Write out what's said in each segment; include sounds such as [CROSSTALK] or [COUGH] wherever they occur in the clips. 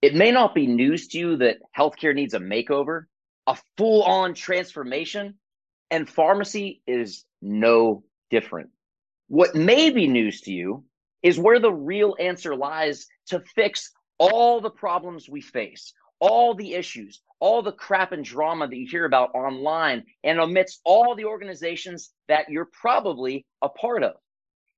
It may not be news to you that healthcare needs a makeover, a full on transformation, and pharmacy is no different. What may be news to you is where the real answer lies to fix all the problems we face, all the issues, all the crap and drama that you hear about online, and amidst all the organizations that you're probably a part of.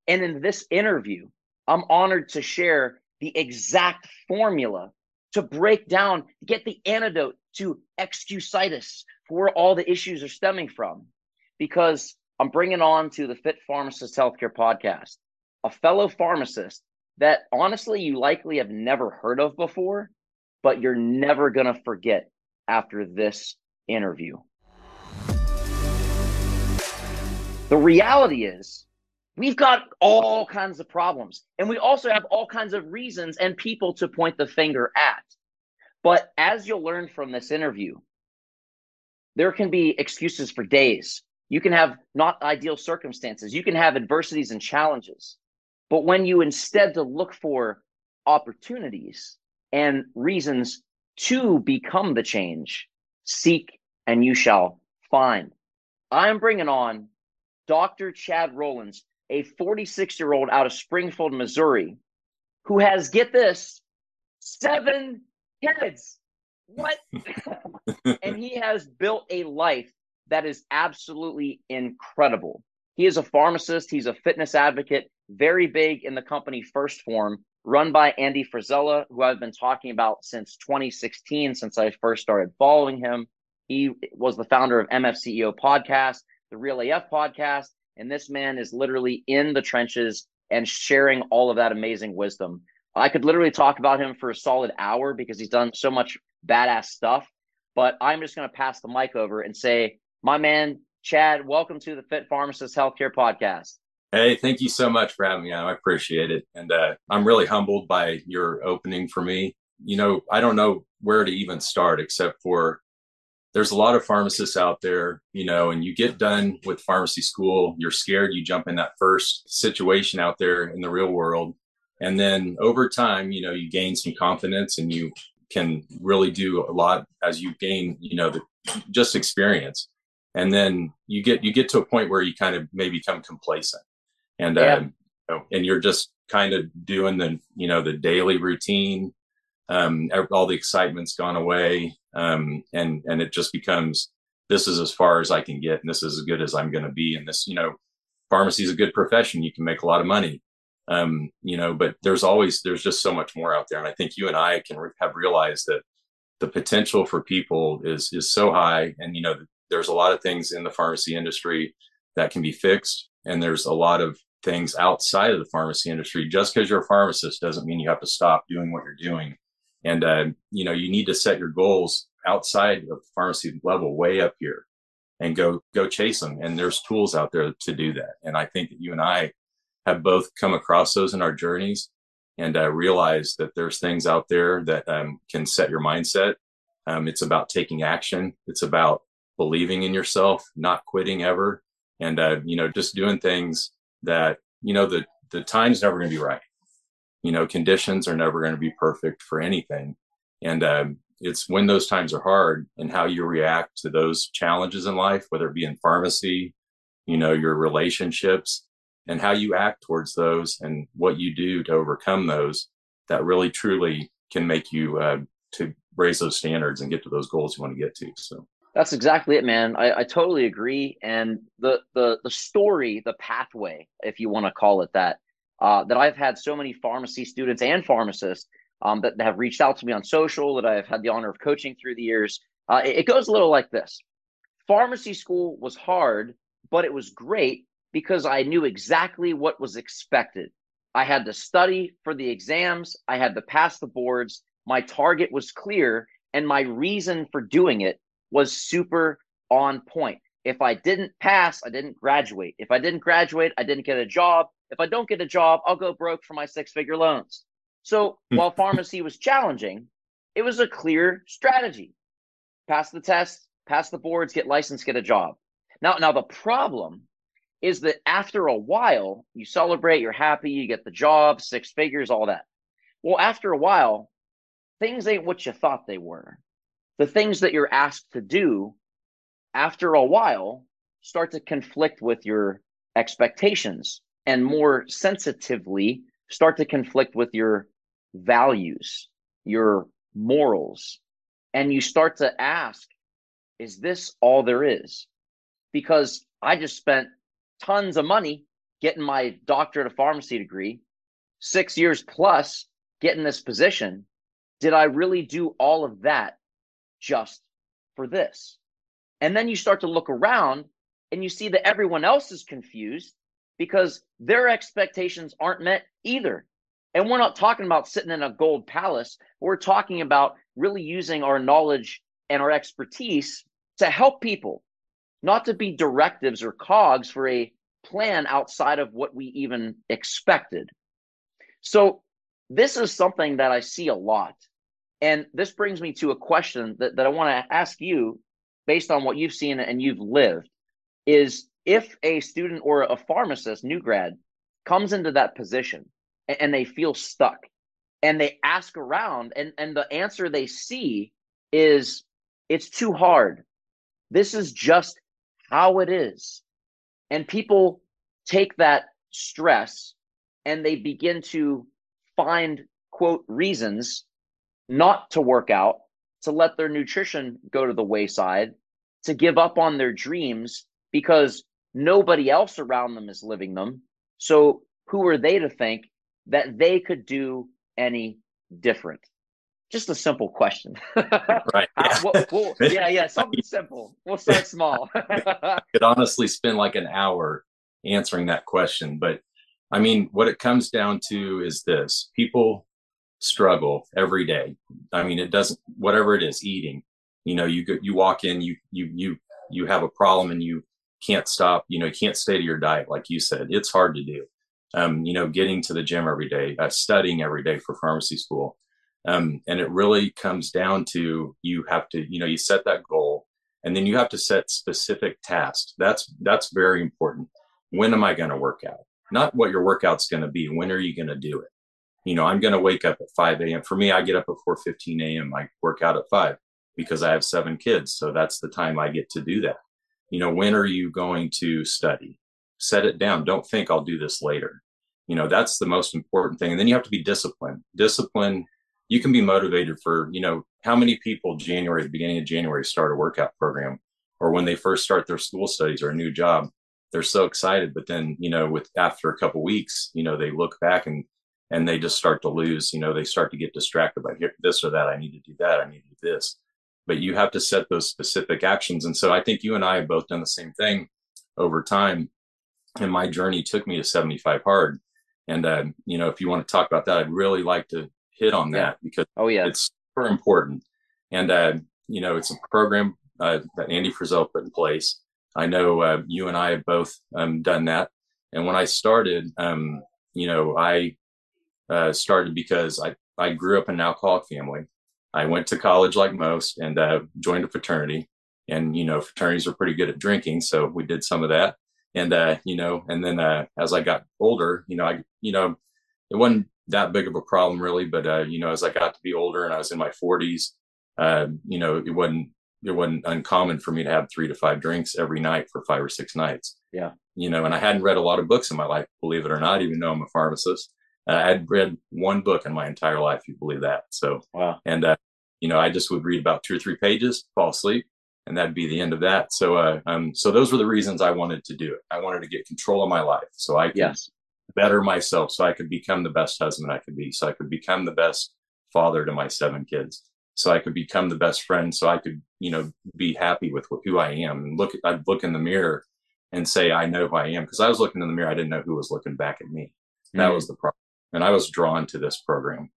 And in this interview, I'm honored to share the exact formula to break down, get the antidote to excusitis for where all the issues are stemming from. Because I'm bringing on to the Fit Pharmacist Healthcare Podcast a fellow pharmacist that honestly you likely have never heard of before, but you're never going to forget after this interview. The reality is, we've got all kinds of problems, and we also have all kinds of reasons and people to point the finger at. But as you'll learn from this interview, there can be excuses for days, you can have not ideal circumstances. You can have adversities and challenges. But when you instead to look for opportunities and reasons to become the change, seek and you shall find. I'm bringing on Dr. Chad Rollins, a 46 year old out of Springfield, Missouri, who has, get this, seven kids. What? [LAUGHS] and he has built a life that is absolutely incredible. He is a pharmacist, he's a fitness advocate, very big in the company 1st Form, run by Andy Frisella, who I've been talking about since 2016, since I first started following him. He was the founder of MFCEO podcast, the Real AF podcast, and this man is literally in the trenches and sharing all of that amazing wisdom. I could literally talk about him for a solid hour because he's done so much badass stuff, but I'm just going to pass the mic over and say my man, Chad, welcome to the Fit Pharmacist Healthcare Podcast. Hey, thank you so much for having me on. I appreciate it. And uh, I'm really humbled by your opening for me. You know, I don't know where to even start except for there's a lot of pharmacists out there, you know, and you get done with pharmacy school, you're scared, you jump in that first situation out there in the real world. And then over time, you know, you gain some confidence and you can really do a lot as you gain, you know, the just experience and then you get you get to a point where you kind of may become complacent and yeah. um, and you're just kind of doing the you know the daily routine um, all the excitement's gone away um, and and it just becomes this is as far as i can get and this is as good as i'm going to be and this you know pharmacy is a good profession you can make a lot of money. Um, you know but there's always there's just so much more out there and i think you and i can re- have realized that the potential for people is is so high and you know there's a lot of things in the pharmacy industry that can be fixed and there's a lot of things outside of the pharmacy industry. Just because you're a pharmacist doesn't mean you have to stop doing what you're doing and uh, you know you need to set your goals outside of pharmacy level way up here and go go chase them and there's tools out there to do that. And i think that you and i have both come across those in our journeys and uh, realize that there's things out there that um, can set your mindset. Um, it's about taking action. It's about believing in yourself, not quitting ever, and uh, you know, just doing things that you know the the time's never going to be right. You know, conditions are never going to be perfect for anything, and um, it's when those times are hard and how you react to those challenges in life, whether it be in pharmacy, you know, your relationships, and how you act towards those, and what you do to overcome those, that really truly can make you uh, to raise those standards and get to those goals you want to get to. So. That's exactly it, man. I, I totally agree. And the the the story, the pathway, if you want to call it that, uh, that I've had so many pharmacy students and pharmacists um, that, have reached out to me on social that I've had the honor of coaching through the years. Uh, it, it goes a little like this: Pharmacy school was hard, but it was great because I knew exactly what was expected. I had to study for the exams. I had to pass the boards. My target was clear, and my reason for doing it was super on point. If I didn't pass, I didn't graduate. If I didn't graduate, I didn't get a job. If I don't get a job, I'll go broke for my six figure loans. So hmm. while pharmacy was challenging, it was a clear strategy. Pass the test, pass the boards, get licensed, get a job. Now, now the problem is that after a while, you celebrate, you're happy, you get the job, six figures, all that. Well, after a while, things ain't what you thought they were. The things that you're asked to do after a while start to conflict with your expectations and more sensitively start to conflict with your values, your morals. And you start to ask, is this all there is? Because I just spent tons of money getting my doctorate of pharmacy degree, six years plus getting this position. Did I really do all of that just for this? And then you start to look around and you see that everyone else is confused because their expectations aren't met either. And we're not talking about sitting in a gold palace. We're talking about really using our knowledge and our expertise to help people, not to be directives or cogs for a plan outside of what we even expected. So, this is something that I see a lot. And this brings me to a question that, that I want to ask you based on what you've seen and you've lived is if a student or a pharmacist, new grad, comes into that position and, they feel stuck and they ask around and, and the answer they see is it's too hard. This is just how it is. And people take that stress and they begin to find quote reasons not to work out, to let their nutrition go to the wayside, to give up on their dreams because nobody else around them is living them. So who are they to think that they could do any different? Just a simple question. [LAUGHS] right. Uh, yeah. we'll, we'll, [LAUGHS] yeah, yeah, something simple. We'll start small. [LAUGHS] could honestly spend like an hour answering that question, but I mean, what it comes down to is this: people struggle every day. I mean, it doesn't whatever it is, eating. You know, you go, you walk in, you you you you have a problem, and you can't stop. You know, you can't stay to your diet, like you said. It's hard to do. Um, you know, getting to the gym every day, uh, studying every day for pharmacy school. Um, and it really comes down to you have to, you know, you set that goal and then you have to set specific tasks. That's that's very important. When am I going to work out? Not what your workout's going to be. When are you going to do it? You know, I'm going to wake up at 5 a.m. For me, I get up at 4:15 a.m. I work out at five because I have seven kids, so that's the time I get to do that. You know, when are you going to study? Set it down. Don't think I'll do this later. You know, that's the most important thing. And then you have to be disciplined. Discipline you can be motivated for you know how many people january the beginning of january start a workout program or when they first start their school studies or a new job they're so excited but then you know with after a couple weeks you know they look back and and they just start to lose you know they start to get distracted by this or that i need to do that i need to do this but you have to set those specific actions and so i think you and i have both done the same thing over time and my journey took me to 75 hard and uh, you know if you want to talk about that i'd really like to hit on that because oh yeah, it's super important. And uh, you know, it's a program uh, that Andy Frisella put in place. I know uh, you and I have both um, done that. And when I started, um, you know, I uh, started because I I grew up in an alcoholic family. I went to college like most and uh, joined a fraternity. And you know, fraternities are pretty good at drinking, so we did some of that. And uh, you know, and then as I got older, you know, I you know, it wasn't that big of a problem really. But uh, you know, as I got to be older and I was in my 40s, uh, you know, it wasn't it wasn't uncommon for me to have three to five drinks every night for five or six nights. Yeah, you know, and I hadn't read a lot of books in my life, believe it or not, even though I'm a pharmacist. Uh, I had read one book in my entire life, you believe that. So, wow. And, uh, you know, I just would read about two or three pages, fall asleep, and that'd be the end of that. So, uh, um, so those were the reasons I wanted to do it. I wanted to get control of my life so I could yes better myself so I could become the best husband I could be, so I could become the best father to my seven kids, so I could become the best friend, so I could, you know, be happy with who I am and look, I'd look in the mirror and say, I know who I am. Cause I was looking in the mirror. I didn't know who was looking back at me. That mm-hmm. was the problem. And I was drawn to this program.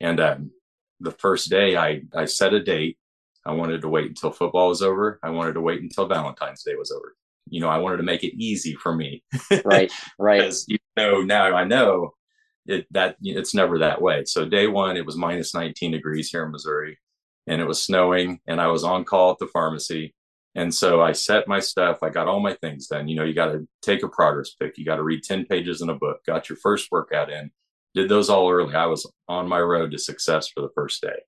And, um, the first day I, I set a date. I wanted to wait until football was over. I wanted to wait until Valentine's Day was over you know, I wanted to make it easy for me. [LAUGHS] right, right. Because you know now I know it that it's never that way. So day one, it was minus 19 degrees here in Missouri, and it was snowing, and I was on call at the pharmacy. And so I set my stuff. I got all my things done. You know, you got to take a progress pic. You got to read 10 pages in a book. Got your first workout in. Did those all early. I was on my road to success for the first day.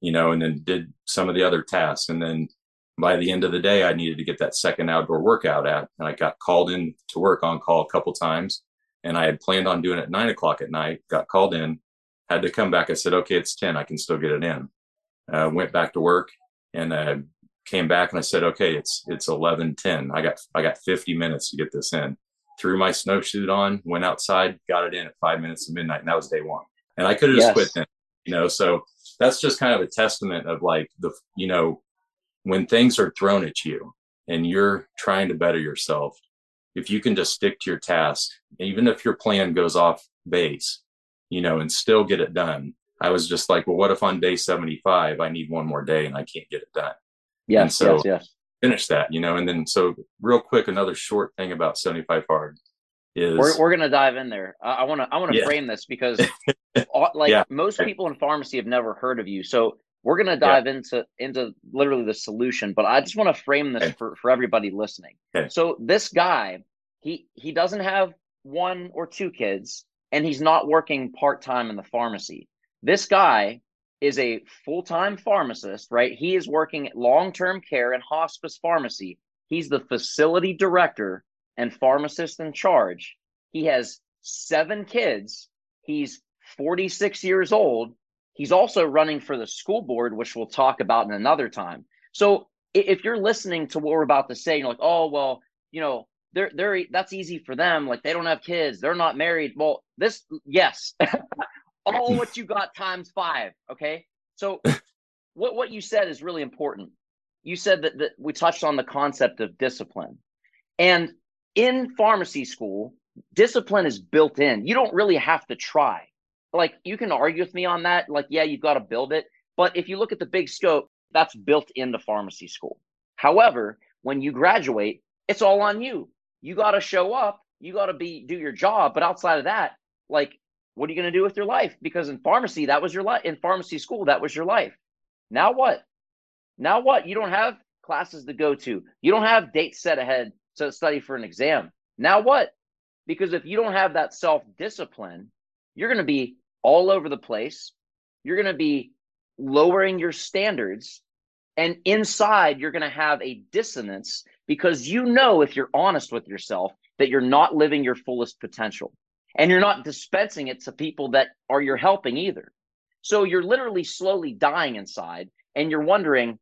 you know, and then did some of the other tasks. And then by the end of the day, I needed to get that second outdoor workout at, and I got called in to work on call a couple times. And I had planned on doing it at nine o'clock at night, got called in, had to come back. I said, okay, it's 10. I can still get it in. Uh, went back to work and uh, came back and I said, okay, it's, it's 11, 10. I got, I got 50 minutes to get this in. Threw my snowsuit on, went outside, got it in at five minutes to midnight. And that was day one. And I could have just quit then, you know? So that's just kind of a testament of like the, you know, when things are thrown at you and you're trying to better yourself, if you can just stick to your task, even if your plan goes off base, you know, and still get it done. I was just like, well, what if on day 75 I need one more day and I can't get it done? Yeah. So yes, yes. Finish that, you know, and then so real quick, another short thing about 75 hard is we're, we're gonna dive in there. I want to I want to yeah. frame this because [LAUGHS] like yeah. most people in pharmacy have never heard of you. So we're gonna dive yeah. into into literally the solution, but I just want to frame this okay. for, for everybody listening. Okay. So this guy, he he doesn't have one or two kids, and he's not working part-time in the pharmacy. This guy is a full-time pharmacist, right? He is working at long-term care and hospice pharmacy. He's the facility director and pharmacist in charge. He has seven kids. He's 46 years old He's also running for the school board, which we'll talk about in another time. So if you're listening to what we're about to say, you're like, oh well, you know, they're they're that's easy for them. Like they don't have kids, they're not married. Well, this yes, [LAUGHS] all [LAUGHS] what you got times five. Okay, so what what you said is really important. You said that that we touched on the concept of discipline, and in pharmacy school, discipline is built in. You don't really have to try like you can argue with me on that. Like, yeah, you've got to build it. But if you look at the big scope, that's built into pharmacy school. However, when you graduate, it's all on you. You got to show up. You got to be do your job. But outside of that, like, what are you going to do with your life? Because in pharmacy, that was your life. In pharmacy school, that was your life. Now what? Now what? You don't have classes to go to. You don't have dates set ahead to study for an exam. Now what? Because if you don't have that self discipline, you're going to be all over the place. You're going to be lowering your standards. And inside, you're going to have a dissonance because you know, if you're honest with yourself, that you're not living your fullest potential and you're not dispensing it to people that are you're helping either. So you're literally slowly dying inside and you're wondering,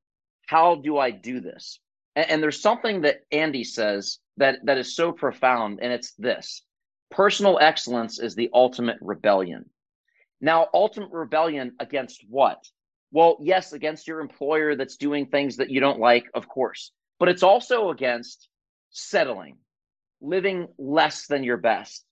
how do I do this? And, and there's something that Andy says that, that is so profound, and it's this personal excellence is the ultimate rebellion. Now, ultimate rebellion against what? Well, yes, against your employer that's doing things that you don't like, of course, but it's also against settling, living less than your best.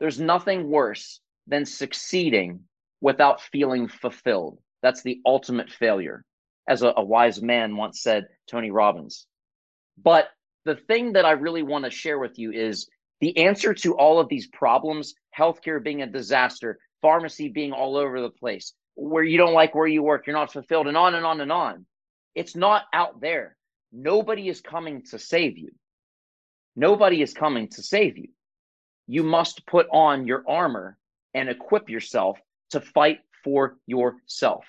There's nothing worse than succeeding without feeling fulfilled. That's the ultimate failure, as a, a wise man once said, Tony Robbins. But the thing that I really want to share with you is the answer to all of these problems, healthcare being a disaster, pharmacy being all over the place, where you don't like where you work, you're not fulfilled, and on and on and on. It's not out there. Nobody is coming to save you. Nobody is coming to save you. You must put on your armor and equip yourself to fight for yourself,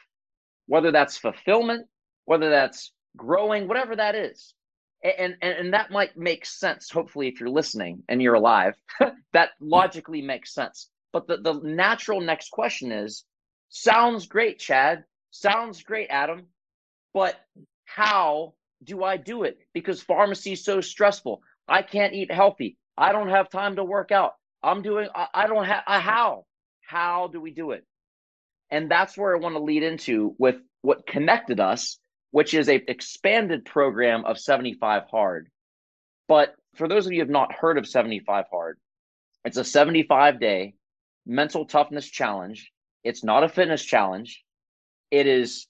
whether that's fulfillment, whether that's growing, whatever that is. And, and, and that might make sense, hopefully, if you're listening and you're alive, [LAUGHS] that logically makes sense. But the, the natural next question is sounds great, Chad. Sounds great, Adam. But how do I do it? Because pharmacy is so stressful. I can't eat healthy. I don't have time to work out. I'm doing, I, I don't have, how? How do we do it? And that's where I want to lead into with what connected us, which is a expanded program of 75 hard. But for those of you who have not heard of 75 hard, it's a 75 day mental toughness challenge. It's not a fitness challenge. It is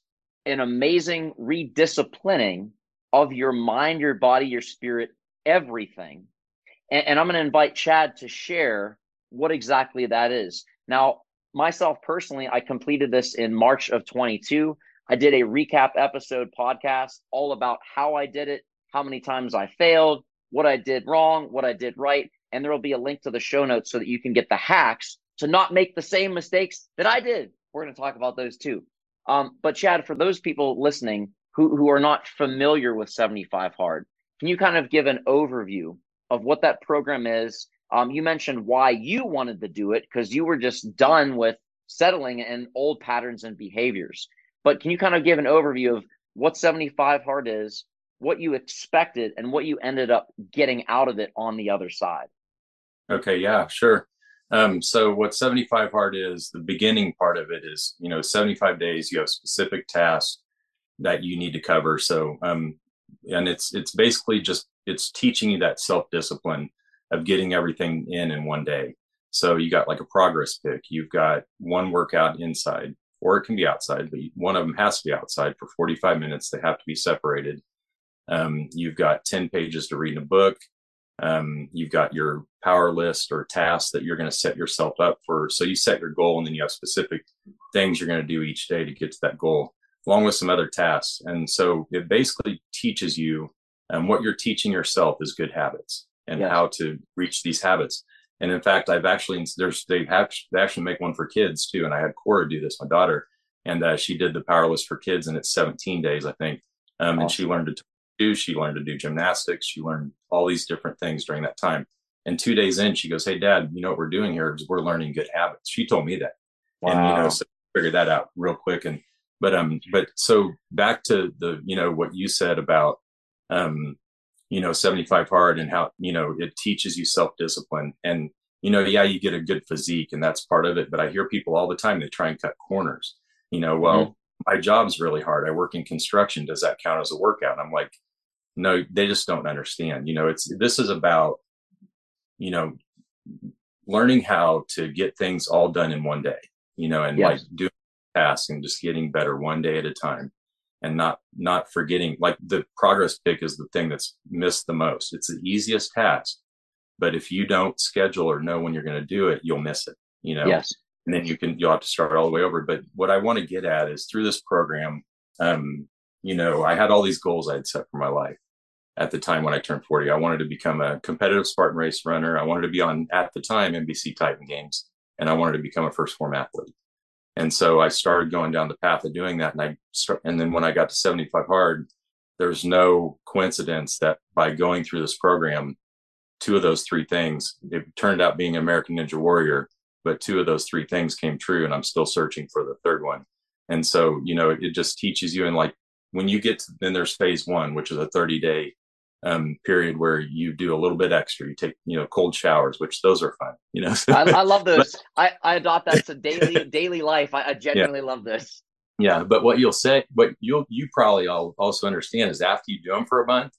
an amazing redisciplining of your mind, your body, your spirit, everything. And, and I'm going to invite Chad to share what exactly that is. Now, myself personally, I completed this in March of 22. I did a recap episode podcast all about how I did it, how many times I failed, what I did wrong, what I did right. And there will be a link to the show notes so that you can get the hacks to not make the same mistakes that I did. We're going to talk about those too. Um, but Chad, for those people listening who, who are not familiar with 75 Hard, can you kind of give an overview of what that program is? Um, you mentioned why you wanted to do it because you were just done with settling in old patterns and behaviors. But can you kind of give an overview of what 75 Hard is, what you expected, and what you ended up getting out of it on the other side? Okay, yeah, sure. Um, so what 75 hard is, the beginning part of it is, you know, 75 days, you have specific tasks that you need to cover. So, um, and it's, it's basically just, it's teaching you that self-discipline of getting everything in in one day. So you got like a progress pic. You've got one workout inside, or it can be outside, but one of them has to be outside for 45 minutes. They have to be separated. Um, you've got 10 pages to read in a book. Um, you've got your power list or tasks that you're going to set yourself up for. So you set your goal and then you have specific things you're going to do each day to get to that goal, along with some other tasks. And so it basically teaches you um, what you're teaching yourself is good habits and yes. how to reach these habits. And in fact, I've actually there's they have they actually make one for kids too. And I had Cora do this, my daughter, and uh, she did the power list for kids, and it's 17 days, I think. Um, awesome. And she learned to do. She learned to do gymnastics. She learned all these different things during that time. And two days in, she goes, "Hey, Dad, you know what we're doing here is we're learning good habits." She told me that, wow. and you know, so figured that out real quick. And but um, but so back to the you know what you said about um, you know, 75 hard and how you know it teaches you self discipline and you know, yeah, you get a good physique and that's part of it. But I hear people all the time they try and cut corners. You know, well, mm-hmm. my job's really hard. I work in construction. Does that count as a workout? I'm like, no they just don't understand you know it's this is about you know learning how to get things all done in one day you know and yes. like doing tasks and just getting better one day at a time and not not forgetting like the progress pic is the thing that's missed the most it's the easiest task but if you don't schedule or know when you're going to do it you'll miss it you know yes and then you can you'll have to start all the way over but what i want to get at is through this program um you know, I had all these goals I had set for my life at the time when I turned 40. I wanted to become a competitive Spartan race runner. I wanted to be on, at the time, NBC Titan Games, and I wanted to become a first form athlete. And so I started going down the path of doing that. And I start, and then when I got to 75 hard, there's no coincidence that by going through this program, two of those three things, it turned out being American Ninja Warrior, but two of those three things came true. And I'm still searching for the third one. And so, you know, it just teaches you and like when you get to, then there's phase one, which is a 30 day um, period where you do a little bit extra. You take, you know, cold showers, which those are fun. You know, I, I, love [LAUGHS] those. but, I, I adopt that [LAUGHS] to daily daily life. I, I genuinely yeah. love this. Yeah, but what you'll say, what you'll you probably all also understand is after you do them for a month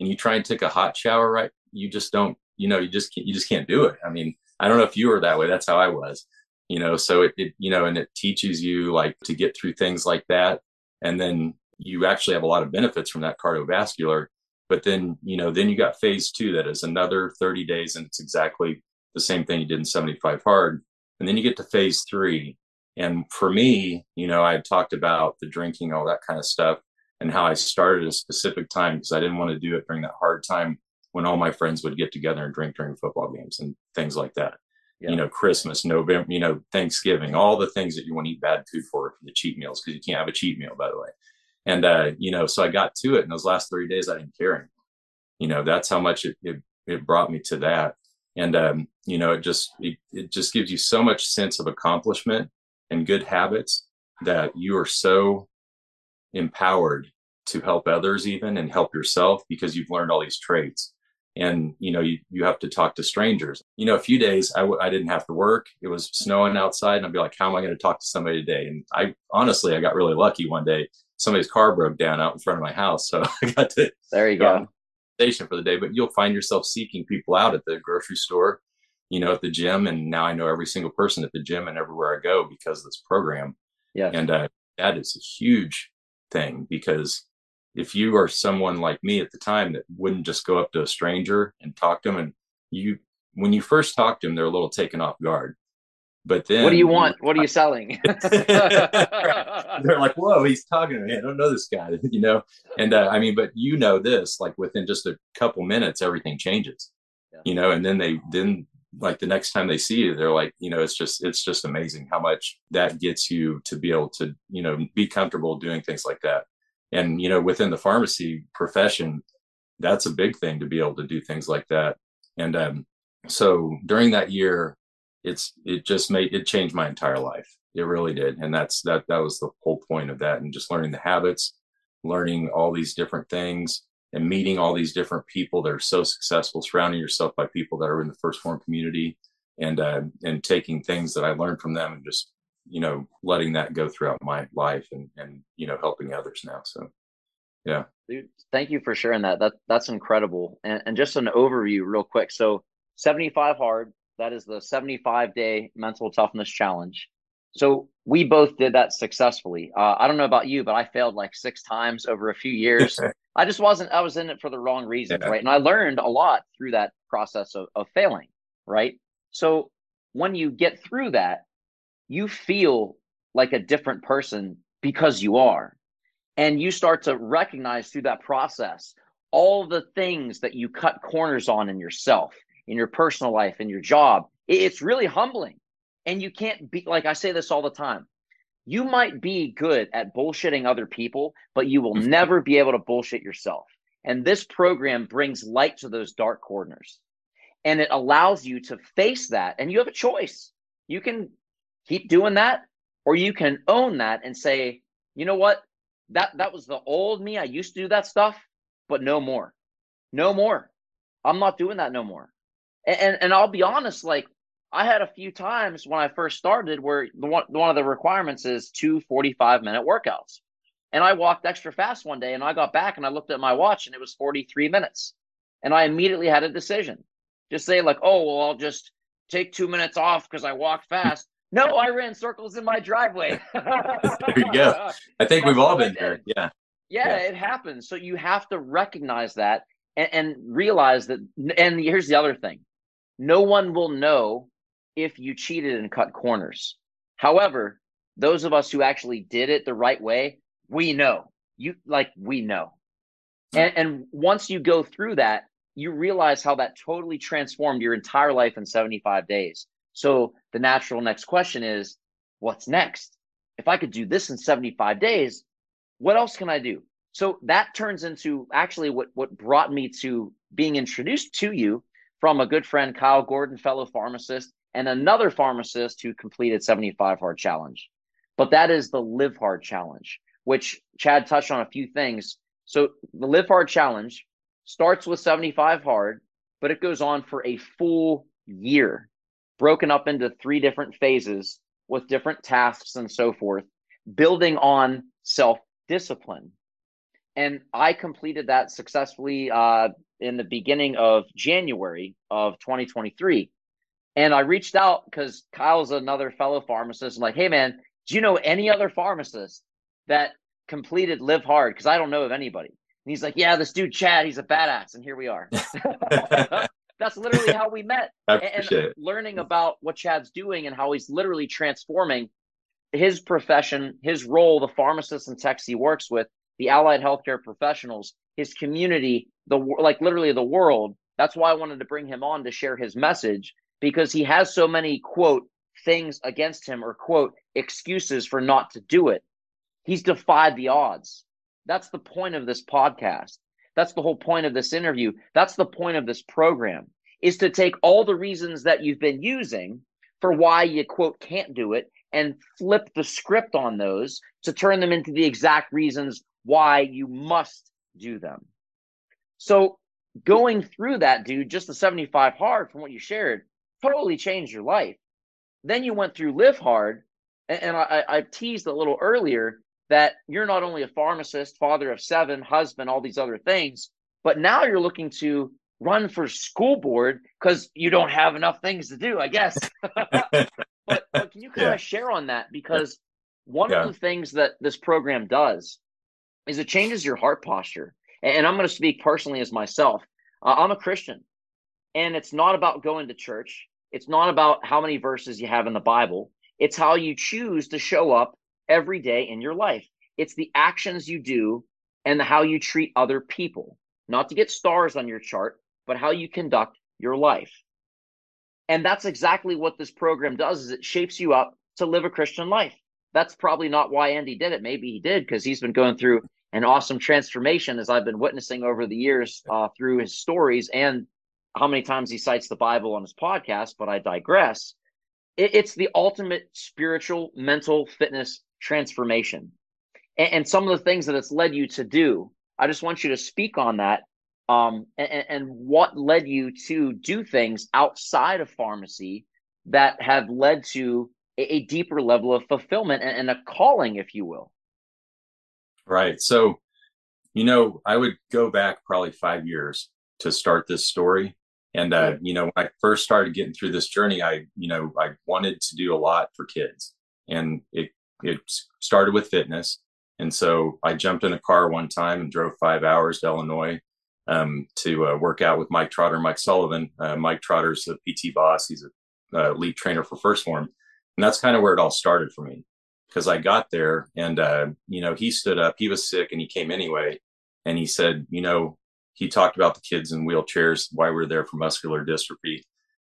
and you try and take a hot shower, right? You just don't, you know, you just can't, you just can't do it. I mean, I don't know if you were that way. That's how I was. You know, so it, it you know, and it teaches you like to get through things like that, and then you actually have a lot of benefits from that cardiovascular but then you know then you got phase two that is another 30 days and it's exactly the same thing you did in 75 hard. And then you get to phase three. And for me you know i had talked about the drinking all that kind of stuff and how i started a specific time because i didn't want to do it during that hard time when all my friends would get together and drink during football games and things like that. Yeah. you know christmas november you know thanksgiving all the things that you want to eat bad food for the cheat meals because you can't have a cheat meal by the way and, uh, you know, so I got to it in those last 30 days, I didn't care anymore. You know, that's how much it, it, it brought me to that. And, um, you know, it just, it, it just gives you so much sense of accomplishment and good habits that you are so empowered to help others even and help yourself because you've learned all these traits. And you know you, you have to talk to strangers. You know a few days I w- I didn't have to work. It was snowing outside and i'd be like how am i going to talk to somebody today? And i honestly i got really lucky one day somebody's car broke down out in front of my house. So [LAUGHS] I got to there you go station for the day. But you'll find yourself seeking people out at the grocery store, you know, at the gym, and now I know every single person at the gym and everywhere I go because of this program. Yeah, and uh, that is a huge thing because if you are someone like me at the time that wouldn't just go up to a stranger and talk to them, and you when you first talk to them, they're a little taken off guard but then, what do you want? What are you selling? [LAUGHS] [LAUGHS] they're like, "Whoa, he's talking to me. I don't know this guy," [LAUGHS] you know. And uh, I mean, but you know this, like within just a couple minutes, everything changes, yeah. you know. And then they then like the next time they see you they're like you know it's just it's just amazing how much that gets you to be able to you know be comfortable doing things like that and you know within the pharmacy profession that's a big thing to be able to do things like that and um, so during that year it's it just made it changed my entire life. It really did. And that's that that was the whole point of that and just learning the habits learning all these different things and meeting all these different people that are so successful surrounding yourself by people that are in the 1st form community and uh, and taking things that i learned from them and just you know letting that go throughout my life and and you know helping others now. So yeah. Dude, thank you for sharing that. That that's incredible. And, and just an overview real quick. So 75 hard that is the 75 day mental toughness challenge. So we both did that successfully. Uh, i don't know about you but i failed like six times over a few years. [LAUGHS] I just wasn't i was in it for the wrong reasons yeah. right? And i learned a lot through that process of, of failing right? So when you get through that you feel like a different person because you are. And you start to recognize through that process all the things that you cut corners on in yourself, in your personal life, in your job. It's really humbling. And you can't be like I say this all the time. You might be good at bullshitting other people, but you will mm-hmm. never be able to bullshit yourself. And this program brings light to those dark corners. And it allows you to face that. And you have a choice. You can keep doing that or you can own that and say you know what that that was the old me i used to do that stuff but no more no more i'm not doing that no more and and, and i'll be honest like i had a few times when i first started where the one, one of the requirements is two 45 minute workouts and i walked extra fast one day and i got back and i looked at my watch and it was 43 minutes and i immediately had a decision just say like oh well i'll just take two minutes off because i walked fast [LAUGHS] no, I ran circles in my driveway. [LAUGHS] there you go. I think we've all been there. Yeah. yeah. yeah. it happens. So you have to recognize that and, and realize that. And here's the other thing no one will know if you cheated and cut corners. However, those of us who actually did it the right way, we know. You like we know. And, and once you go through that, you realize how that totally transformed your entire life in 75 days. So the natural next question is, what's next? If I could do this in 75 days, what else can I do? So that turns into actually what, what brought me to being introduced to you from a good friend, Kyle Gordon, fellow pharmacist, and another pharmacist who completed 75 hard challenge. But that is the live hard challenge, which Chad touched on a few things. So the live hard challenge starts with 75 hard, but it goes on for a full year broken up into three different phases with different tasks and so forth, building on self discipline. And I completed that successfully uh, in the beginning of January of 2023. And I reached out because Kyle's another fellow pharmacist. I'm like, hey, man, do you know any other pharmacist that completed Live Hard? Because I don't know of anybody. And he's like, yeah, this dude, Chad, he's a badass. And here we are. [LAUGHS] That's literally how we met. [LAUGHS] and it. learning about what Chad's doing and how he's literally transforming his profession, his role, the pharmacists and techs he works with, the allied healthcare professionals, his community, the like literally the world. That's why I wanted to bring him on to share his message because he has so many quote things against him or quote excuses for not to do it. He's defied the odds. That's the point of this podcast. That's the whole point of this interview. That's the point of this program is to take all the reasons that you've been using for why you quote can't do it and flip the script on those to turn them into the exact reasons why you must do them. So going through that, dude, just the 75 hard from what you shared totally changed your life. Then you went through live hard. And, I, I teased a little earlier that you're not only a pharmacist, father of seven, husband, all these other things, but now you're looking to run for school board because you don't have enough things to do, I guess. [LAUGHS] but, but, can you kind [LAUGHS] yeah. of share on that? Because one yeah. of the things that this program does is it changes your heart posture. And I'm going to speak personally as myself. Uh, I'm a Christian, and it's not about going to church. It's not about how many verses you have in the Bible. It's how you choose to show up every day in your life. It's the actions you do and how you treat other people, not to get stars on your chart, but how you conduct your life. And that's exactly what this program does is it shapes you up to live a Christian life. That's probably not why Andy did it. Maybe he did because he's been going through an awesome transformation as I've been witnessing over the years uh, through his stories and how many times he cites the Bible on his podcast, but I digress. It, it's the ultimate spiritual, mental fitness transformation. And, and, some of the things that it's led you to do. I just want you to speak on that um, and, and what led you to do things outside of pharmacy that have led to a, a deeper level of fulfillment and, and a calling, if you will. Right. So, you know, I would go back probably five years to start this story. And, uh, you know, when I first started getting through this journey, I, you know, I wanted to do a lot for kids and it, it started with fitness. And so I jumped in a car one time and drove five hours to Illinois um, to uh, work out with Mike Trotter, Mike Sullivan. Uh, Mike Trotter's the PT boss. He's a uh, lead trainer for 1st Form. And that's kind of where it all started for me because I got there and, uh, you know, he stood up, he was sick and he came anyway. And he said, you know, he talked about the kids in wheelchairs, why we're there for muscular dystrophy.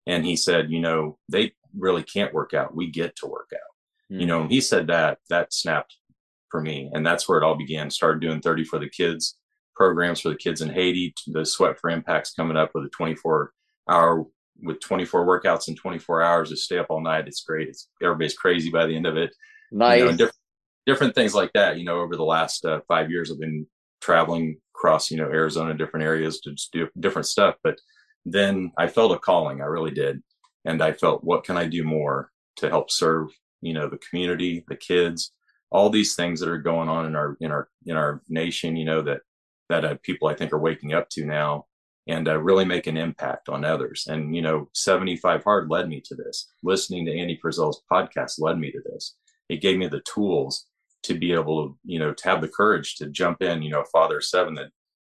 And he said, you know, they really can't work out. We get to work out. Mm-hmm. You know, he said that, that snapped for me. And that's where it all began. Started doing 30 for the kids programs for the kids in Haiti. The Sweat for Impact's coming up with a 24 hour with 24 workouts in 24 hours to stay up all night. It's great. It's everybody's crazy by the end of it. Nice. You know, different, different things like that. You know, over the last uh, five years, I've been traveling across, you know, Arizona, different areas to just do different stuff. But then I felt a calling. I really did. And I felt, what can I do more to help serve, you know, the community, the kids, all these things that are going on in our, in our, in our nation, you know, that, that uh, people I think are waking up to now and uh, really make an impact on others. And, you know, 75 Hard led me to this. Listening to Andy Frisella's podcast led me to this. It gave me the tools to be able to, you know, to have the courage to jump in, you know, father seven that,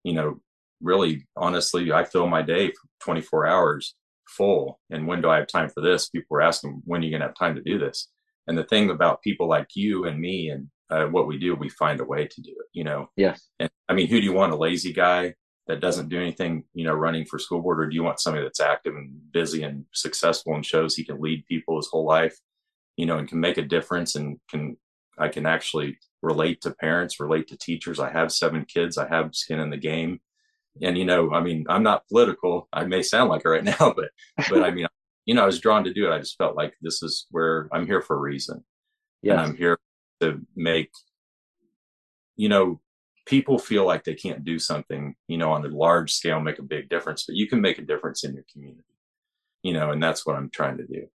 you know, really honestly, I fill my day for 24 hours full. And when do I have time for this? People were asking, when are you going to have time to do this? And the thing about people like you and me and uh, what we do, we find a way to do it, you know? Yes. And I mean, who do you want? A lazy guy that doesn't do anything, you know, running for school board, or do you want somebody that's active and busy and successful and shows he can lead people his whole life, you know, and can make a difference and can I can actually relate to parents, relate to teachers. I have seven kids. I have skin in the game. And, you know, I mean, I'm not political. I may sound like it right [LAUGHS] now, but, but I mean, you know, I was drawn to do it. I just felt like this is where I'm here for a reason. Yeah. And I'm here to make, you know, people feel like they can't do something, you know, on a large scale, make a big difference, but you can make a difference in your community, you know, and that's what I'm trying to do.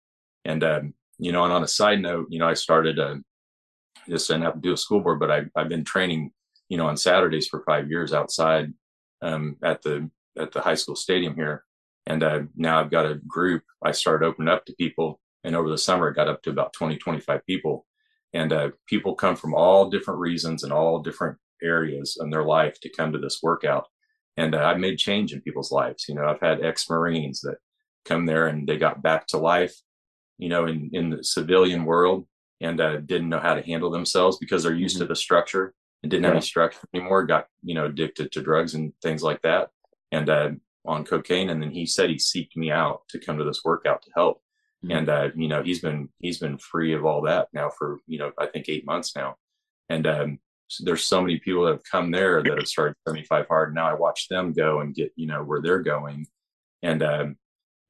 And, um, you know, and on a side note, you know, I started a, just didn't have to do a school board, but I, I've been training, you know, on Saturdays for five years outside, um, at the, at the high school stadium here. And, uh, now I've got a group I started opening up to people. And over the summer, it got up to about 20, 25 people. And, uh, people come from all different reasons and all different areas in their life to come to this workout. And uh, I've made change in people's lives. You know, I've had ex Marines that come there and they got back to life, you know, in, in the civilian world and uh, didn't know how to handle themselves because they're used mm-hmm. to the structure and didn't yeah. have any structure anymore, got, you know, addicted to drugs and things like that and uh, on cocaine. And then he said he seeked me out to come to this workout to help. Mm-hmm. And, uh, you know, he's been, he's been free of all that now for, you know, I think eight months now. And, um, there's so many people that have come there that have started 75 hard. Now I watch them go and get, you know, where they're going and, um,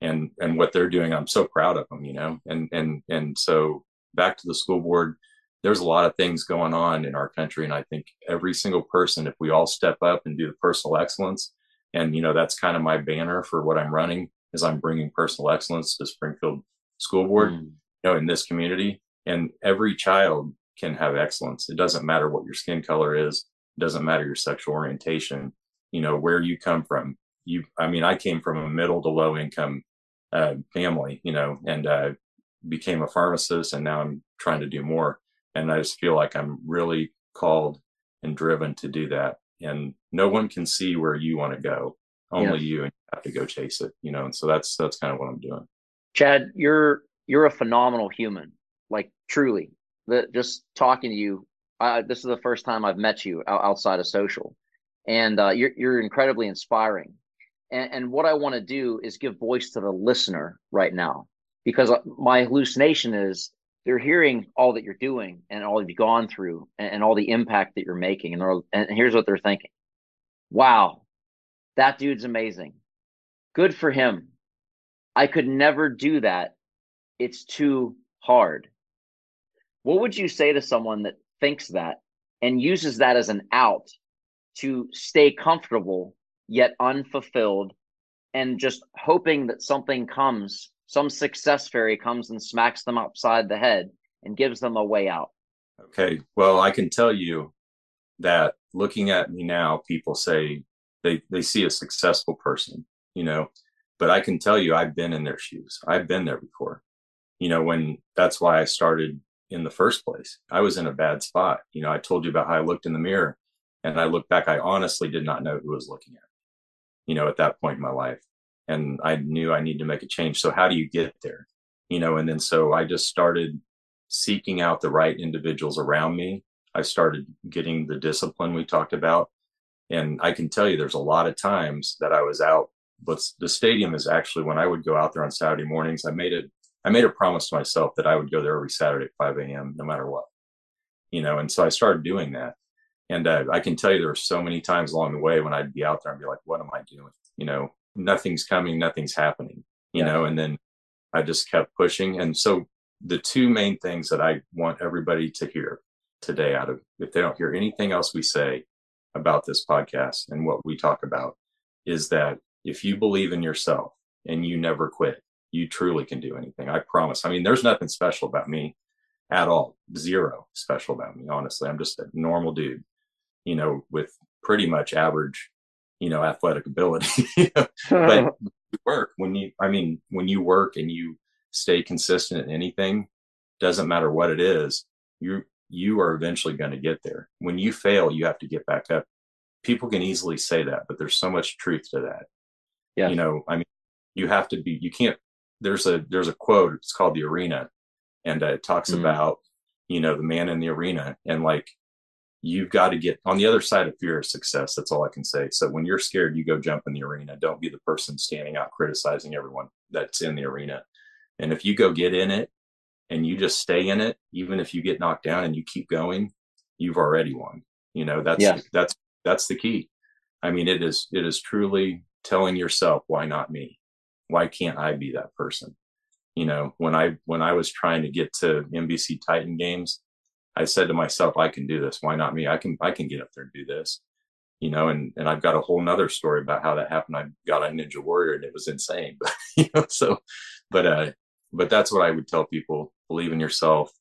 and, and what they're doing. I'm so proud of them, you know, and, and, and so back to the school board, there's a lot of things going on in our country. And I think every single person, if we all step up and do the personal excellence, and, you know, that's kind of my banner for what I'm running is I'm bringing personal excellence to Springfield School Board, mm. you know, in this community. And every child can have excellence. It doesn't matter what your skin color is. It doesn't matter your sexual orientation. You know where you come from. You, I mean, I came from a middle to low income uh, family, you know, and uh, became a pharmacist, and now I'm trying to do more. And I just feel like I'm really called and driven to do that. And no one can see where you want to go. Only you, and you have to go chase it. You know, and so that's that's kind of what I'm doing. Chad, you're you're a phenomenal human, like truly that just talking to you, uh, this is the first time I've met you outside of social, and uh, you're you're incredibly inspiring. And, and what I want to do is give voice to the listener right now because uh, my hallucination is they're hearing all that you're doing and all you've gone through and, and all the impact that you're making. And, and here's what they're thinking Wow, that dude's amazing. Good for him. I could never do that. It's too hard. What would you say to someone that thinks that and uses that as an out to stay comfortable yet unfulfilled and just hoping that something comes, some success fairy comes and smacks them upside the head and gives them a way out? Okay. Well, I can tell you that looking at me now, people say they, they see a successful person, you know, but I can tell you I've been in their shoes. I've been there before. You know, when that's why I started in the first place. I was in a bad spot. You know, I told you about how I looked in the mirror and I looked back, I honestly did not know who was looking at you know, at that point in my life. And I knew I needed to make a change. So how do you get there? You know, and then so I just started seeking out the right individuals around me. I started getting the discipline we talked about. And I can tell you there's a lot of times that I was out, but the stadium is actually when I would go out there on Saturday mornings, I made it I made a promise to myself that I would go there every Saturday at 5 a.m. no matter what, you know. And so I started doing that. And uh, I can tell you there were so many times along the way when I'd be out there and be like, "What am I doing?" You know, nothing's coming, nothing's happening. You yeah. know, and then I just kept pushing. And so the two main things that I want everybody to hear today, out of if they don't hear anything else we say about this podcast and what we talk about, is that if you believe in yourself and you never quit, you truly can do anything. I promise. I mean, there's nothing special about me at all. Zero special about me, honestly. I'm just a normal dude, you know, with pretty much average, you know, athletic ability. [LAUGHS] but [LAUGHS] work when you, I mean, when you work and you stay consistent in anything, doesn't matter what it is, you you are eventually going to get there. When you fail, you have to get back up. People can easily say that, but there's so much truth to that. Yeah. You know, I mean, you have to be, you can't there's a there's a quote it's called the arena and uh, it talks mm-hmm. about you know the man in the arena and like you've got to get on the other side of fear of success that's all i can say. So when you're scared you go jump in the arena. Don't be the person standing out criticizing everyone that's in the arena. And if you go get in it and you just stay in it even if you get knocked down and you keep going you've already won. You know that's yeah. that's that's the key. I mean it is it is truly telling yourself why not me? Why can't I be that person? You know, when I when I was trying to get to NBC Titan games, I said to myself, I can do this. Why not me? I can I can get up there and do this. You know, and and I've got a whole nother story about how that happened. I got a Ninja Warrior and it was insane. But [LAUGHS] you know, so but uh but that's what I would tell people. Believe in yourself,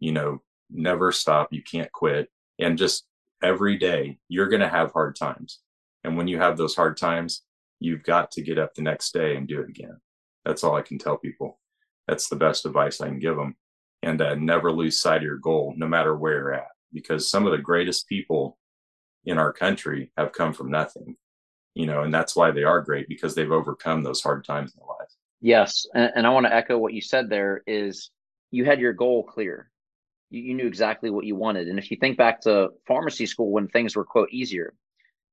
you know, never stop. You can't quit. And just every day you're gonna have hard times. And when you have those hard times, you've got to get up the next day and do it again. That's all I can tell people. That's the best advice I can give them. And uh, never lose sight of your goal, no matter where you're at, because some of the greatest people in our country have come from nothing, you know, and that's why they are great because they've overcome those hard times in their life. Yes. And, and I want to echo what you said there is you had your goal clear. You, you knew exactly what you wanted. And if you think back to pharmacy school when things were, quote, easier,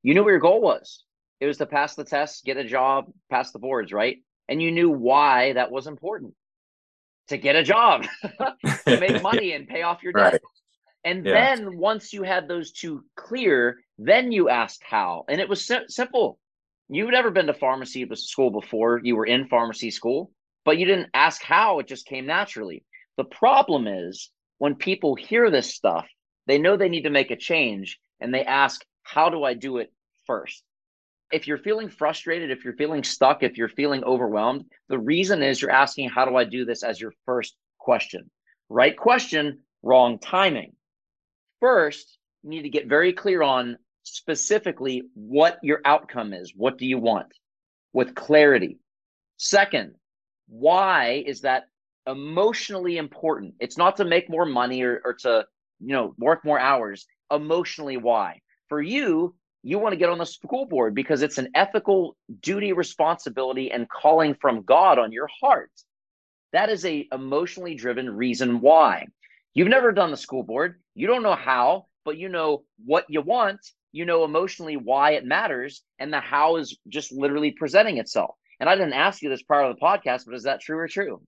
you knew what your goal was it was to pass the test, get a job, pass the boards, right? And you knew why that was important to get a job, [LAUGHS] to make [LAUGHS] money and pay off your debt. Right. And yeah. then once you had those two clear, then you asked how. And it was si- simple. You'd never been to pharmacy school before. You were in pharmacy school, but you didn't ask how. It just came naturally. The problem is when people hear this stuff, they know they need to make a change and they ask, how do I do it first? If you're feeling frustrated, if you're feeling stuck, if you're feeling overwhelmed, the reason is you're asking, How do I do this as your first question? Right question, wrong timing. First, you need to get very clear on specifically what your outcome is. What do you want with clarity? Second, why is that emotionally important? It's not to make more money or, or to, you know, work more hours. Emotionally, why? For you, you want to get on the school board because it's an ethical duty, responsibility, and calling from God on your heart. That is a emotionally driven reason why. You've never done the school board. You don't know how, but you know what you want you know emotionally why it matters and the how is just literally presenting itself. And I didn't ask you this part of the podcast, but is that true or true?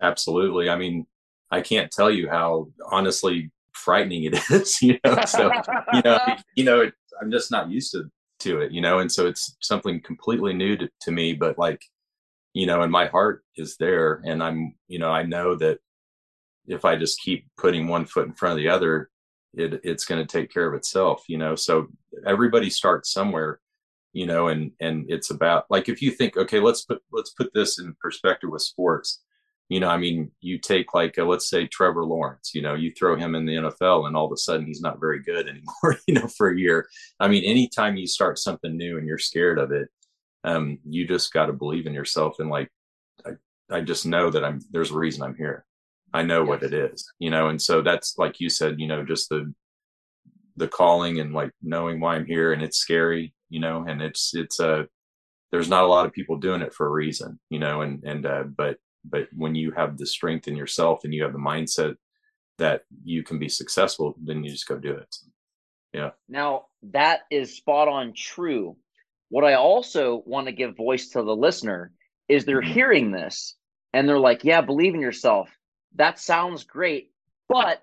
Absolutely. I mean, I can't tell you how honestly frightening it [LAUGHS] is, you know. So, you know, you know, I'm just not used to to it, you know, and so it's something completely new to, to me, but like, you know, and my heart is there and I'm, you know, I know that if I just keep putting one foot in front of the other, it, it's going to take care of itself, you know. So everybody starts somewhere, you know, and and it's about like if you think, okay, let's put let's put this in perspective with sports. You know, I mean, you take like a, let's say Trevor Lawrence. You know, you throw him in the NFL, and all of a sudden he's not very good [LAUGHS] anymore. You know, for a year. I mean, anytime you start something new and you're scared of it, um, you just got to believe in yourself and like, I, I just know that I'm there's a reason I'm here. I know yes. what it is, you know, and so that's like you said, you know, just the the calling and like knowing why I'm here and it's scary, you know, and it's it's uh there's not a lot of people doing it for a reason, you know, and and uh but but when you have the strength in yourself and you have the mindset that you can be successful, then you just go do it. Yeah. Now that is spot on true. What I also want to give voice to the listener is they're mm-hmm. hearing this and they're like, yeah, believe in yourself that sounds great, but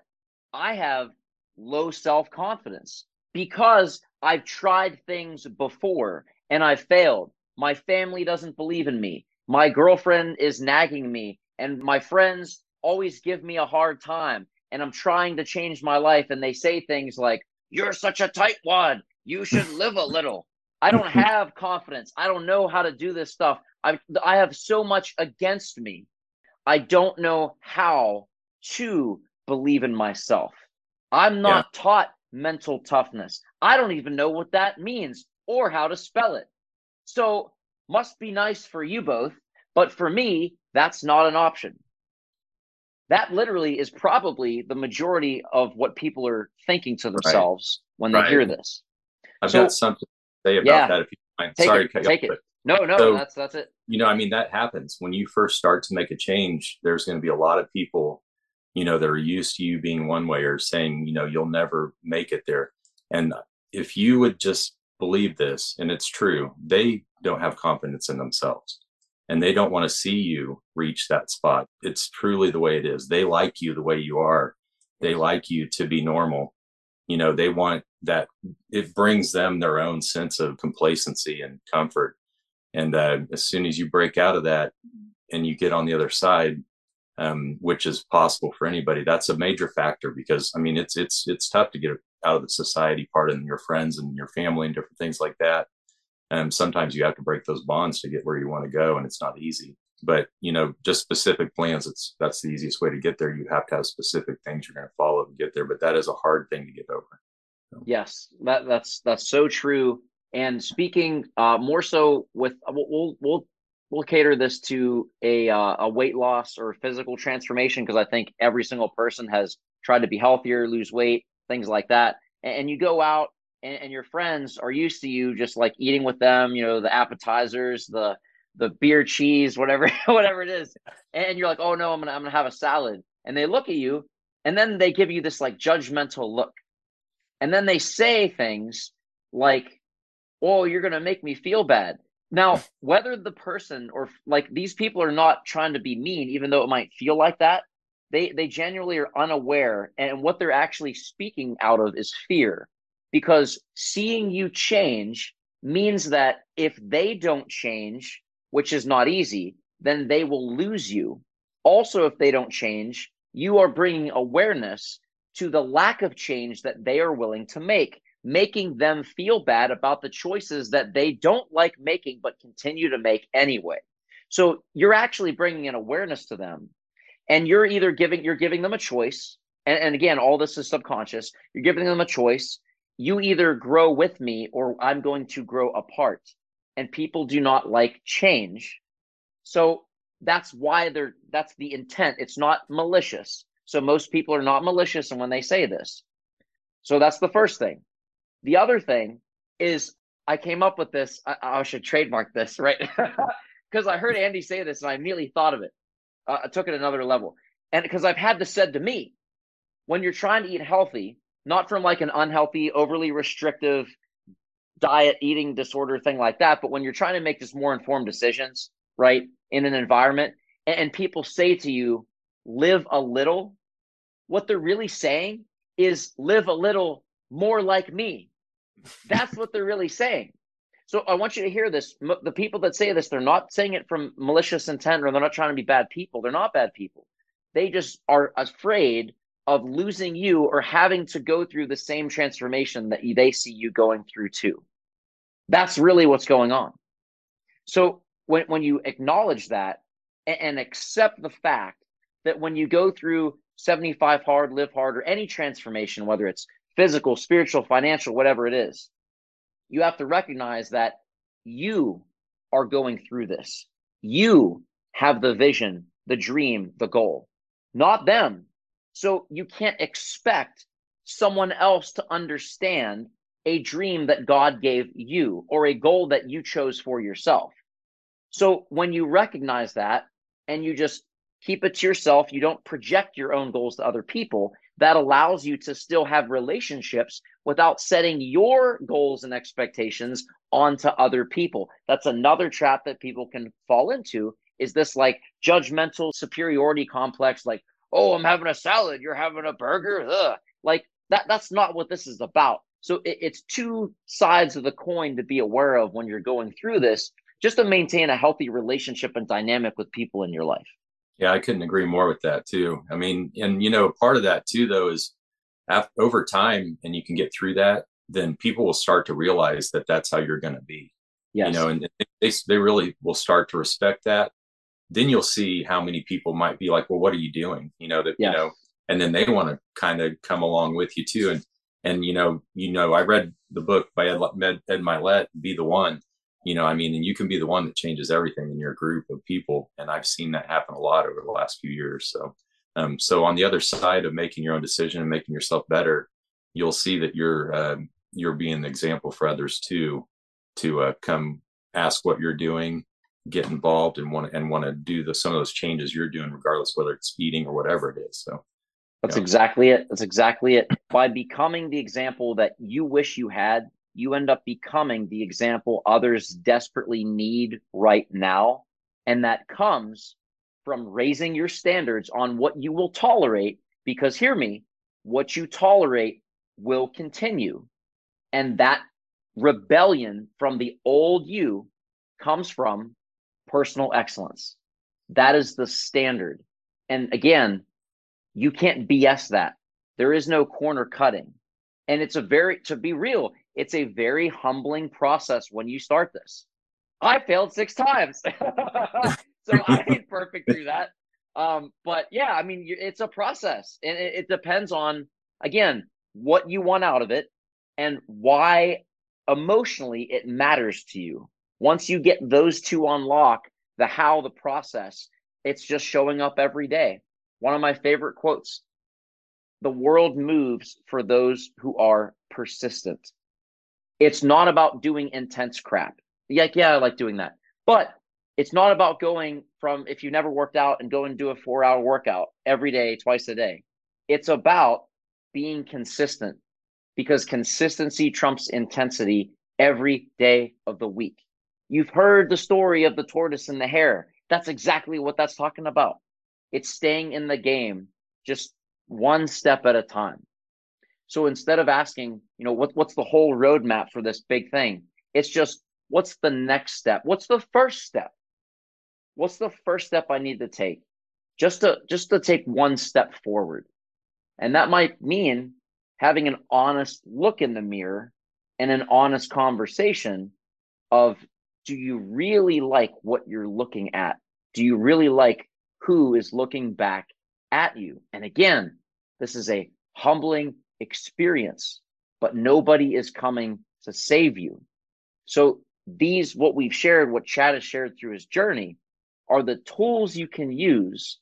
I have low self confidence because I've tried things before and I've failed. My family doesn't believe in me. My girlfriend is nagging me, and my friends always give me a hard time. And I'm trying to change my life, and they say things like, You're such a tight one. You should [LAUGHS] live a little. I don't [LAUGHS] have confidence. I don't know how to do this stuff. I, I have so much against me. I don't know how to believe in myself. I'm not yeah. taught mental toughness. I don't even know what that means or how to spell it. So, must be nice for you both, but for me, that's not an option. That literally is probably the majority of what people are thinking to themselves right. when they right. hear this. I've so, got something to say about yeah, that if you mind. Sorry it, to take you off, it. No, no, so, that's that's it. You know, I mean, that happens when you first start to make a change. There's going to be a lot of people, you know, that are used to you being one way or saying, you know, you'll never make it there. And if you would just believe this, and it's true, they don't have confidence in themselves and they don't want to see you reach that spot. It's truly the way it is. They like you the way you are. They like you to be normal. You know, they want that it brings them their own sense of complacency and comfort and uh, as soon as you break out of that and you get on the other side um, which is possible for anybody that's a major factor because i mean it's it's it's tough to get out of the society part and your friends and your family and different things like that. And um, sometimes you have to break those bonds to get where you want to go and it's not easy. But you know just specific plans it's that's the easiest way to get there. You have to have specific things you're going to follow to get there but that is a hard thing to get over. So. yes that that's that's so true. And speaking uh, more so with we'll we'll we'll cater this to a uh, a weight loss or physical transformation because I think every single person has tried to be healthier, lose weight, things like that. And, and you go out and, and, your friends are used to you just like eating with them, you know, the appetizers, the the beer cheese, whatever [LAUGHS] whatever it is, and you're like, oh no, I'm gonna I'm gonna have a salad, and they look at you, and then they give you this like judgmental look, and then they say things like oh, you're to make me feel bad. Now, [LAUGHS] whether the person or like these people are not trying to be mean, even though it might feel like that, they they genuinely are unaware, and what they're actually speaking out of is fear, because seeing you change means that if they don't change, which is not easy, then they will lose you. Also, if they don't change, you are bringing awareness to the lack of change that they are willing to make making them feel bad about the choices that they don't like making but continue to make anyway. So you're actually bringing an awareness to them and you're either giving you're giving them a choice. And, and again all this is subconscious. You're giving them a choice. You either grow with me or i'm going to grow apart. And people do not like change. So that's why they're that's the intent. It's not malicious. So most people are not malicious and when they say this. So that's the first thing. The other thing is I came up with this. I, I should trademark this, right? [LAUGHS] Because I heard Andy say this and I immediately thought of it. Uh, I took it another level. And because I've had this said to me, when you're trying to eat healthy, not from like an unhealthy, overly restrictive, diet, eating disorder thing like that. But when you're trying to make just more informed decisions, right, in an environment, and, and people say to you, live a little, what they're really saying is live a little more like me. That's what they're really saying. So I want you to hear this. The people that say this, they're not saying it from malicious intent or they're not trying to be bad people. They're not bad people. They just are afraid of losing you or having to go through the same transformation that they see you going through too. That's really what's going on. So when, when you acknowledge that and, and accept the fact that when you go through 75 hard, live hard, or any transformation, whether it's physical, spiritual, financial, whatever it is, you have to recognize that you are going through this. You have the vision, the dream, the goal, not them. So you can't expect someone else to understand a dream that God gave you or a goal that you chose for yourself. So when you recognize that and you just keep it to yourself, you don't project your own goals to other people, that allows you to still have relationships without setting your goals and expectations onto other people. That's another trap that people can fall into is this like judgmental superiority complex like, "Oh, I'm having a salad, you're having a burger." Ugh. Like that that's not what this is about. So it, it's two sides of the coin to be aware of when you're going through this, just to maintain a healthy relationship and dynamic with people in your life. Yeah, I couldn't agree more with that too. I mean, and you know, part of that too, though, is after, over time, and you can get through that, then people will start to realize that that's how you're going to be. Yes. You know, and they they really will start to respect that. Then you'll see how many people might be like, "Well, what are you doing?" You know that yes. you know, and then they want to kind of come along with you too. And and you know you know i read the book by ed, ed, ed mylett be the one you know i mean and you can be the one that changes everything in your group of people and i've seen that happen a lot over the last few years so um, so on the other side of making your own decision and making yourself better you'll see that you're uh, you're being an example for others too to uh, come ask what you're doing get involved and want to and want to do the some of those changes you're doing regardless whether it's eating or whatever it is so that's yeah. exactly it. That's exactly it. By becoming the example that you wish you had, you end up becoming the example others desperately need right now. And that comes from raising your standards on what you will tolerate. Because hear me, what you tolerate will continue. And that rebellion from the old you comes from personal excellence. That is the standard. And again, you can't BS that. There is no corner cutting. And it's a very, to be real, it's a very humbling process when you start this. I failed six times. [LAUGHS] so I ain't perfect through that. Um, but yeah, I mean, it's a process and it, it depends on, again, what you want out of it and why emotionally it matters to you. Once you get those two unlock, the how, the process, it's just showing up every day. One of my favorite quotes The world moves for those who are persistent. It's not about doing intense crap. Like, yeah, I like doing that. But it's not about going from if you never worked out and go and do a four hour workout every day, twice a day. It's about being consistent because consistency trumps intensity every day of the week. You've heard the story of the tortoise and the hare. That's exactly what that's talking about. It's staying in the game just one step at a time. So instead of asking, you know, what, what's the whole roadmap for this big thing? It's just what's the next step? What's the first step? What's the first step I need to take? Just to just to take one step forward. And that might mean having an honest look in the mirror and an honest conversation of do you really like what you're looking at? Do you really like who is looking back at you. And again, this is a humbling experience, but nobody is coming to save you. So these, what we've shared, what Chad has shared through his journey, are the tools you can use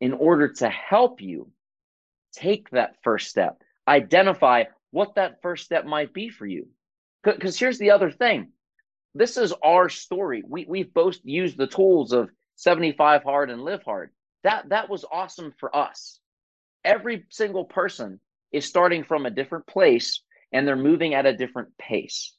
in order to help you take that first step, identify what that first step might be for you. Because here's the other thing this is our story. We, we've both used the tools of 75 hard and live hard. That that was awesome for us. Every single person is starting from a different place and they're moving at a different pace.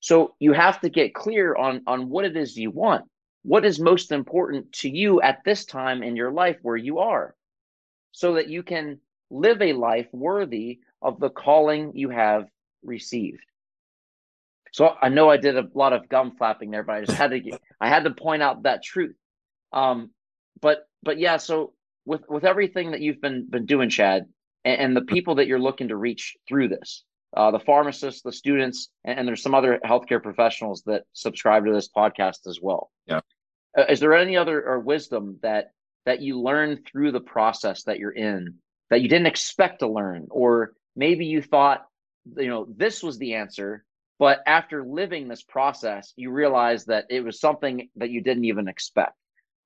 So you have to get clear on on what it is you want. What is most important to you at this time in your life where you are, so that you can live a life worthy of the calling you have received. So I know I did a lot of gum flapping there, but I just had to get, I had to point out that truth. Um, but but yeah, so with with everything that you've been been doing, Chad, and, and the people that you're looking to reach through this, uh, the pharmacists, the students, and, and, there's some other healthcare professionals that subscribe to this podcast as well. Yeah. Uh, is there any other or wisdom that that you learn through the process that you're in that you didn't expect to learn, or maybe you thought, you know, this was the answer, but after living this process, you realize that it was something that you didn't even expect.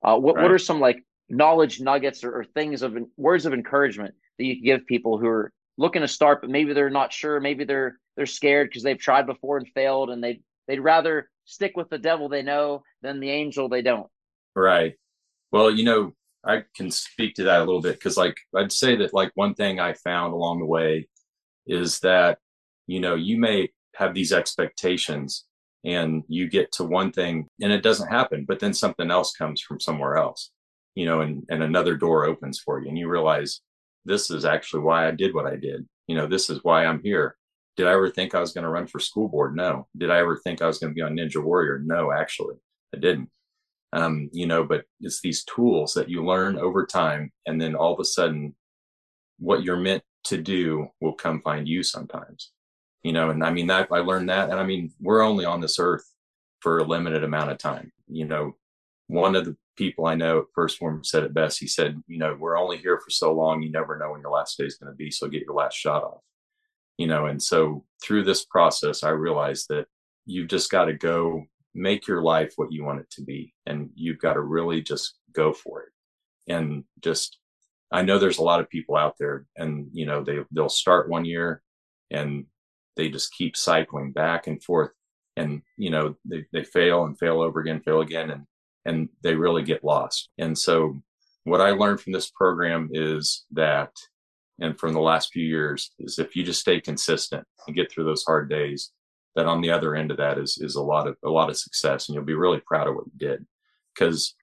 Uh, what right. what are some like knowledge nuggets or, or things of words of encouragement that you can give people who are looking to start, but maybe they're not sure, maybe they're they're scared because they've tried before and failed, and they they'd rather stick with the devil they know than the angel they don't. Right. Well, you know, I can speak to that a little bit because, like, I'd say that like one thing I found along the way is that you know you may have these expectations and you get to one thing and it doesn't happen, but then something else comes from somewhere else, you know, and and another door opens for you, and you realize this is actually why I did what I did. You know, this is why I'm here. Did I ever think I was going to run for school board? No. Did I ever think I was going to be on Ninja Warrior? No, actually, I didn't. Um, you know, but it's these tools that you learn over time, and then all of a sudden, what you're meant to do will come find you sometimes. You know, and I mean that I learned that, and I mean we're only on this earth for a limited amount of time. You know, one of the people I know at 1st Phorm said it best. He said, you know, we're only here for so long. You never know when your last day is going to be. So get your last shot off, you know. And so through this process, I realized that you've just got to go make your life what you want it to be. And you've got to really just go for it. And just, I know there's a lot of people out there and, you know, they, they'll start one year and they just keep cycling back and forth and, you know, they, they fail and fail over again, fail again. And and they really get lost. And so, what I learned from this program is that, and from the last few years, is if you just stay consistent and get through those hard days, that on the other end of that is is a lot of a lot of success, and you'll be really proud of what you did, because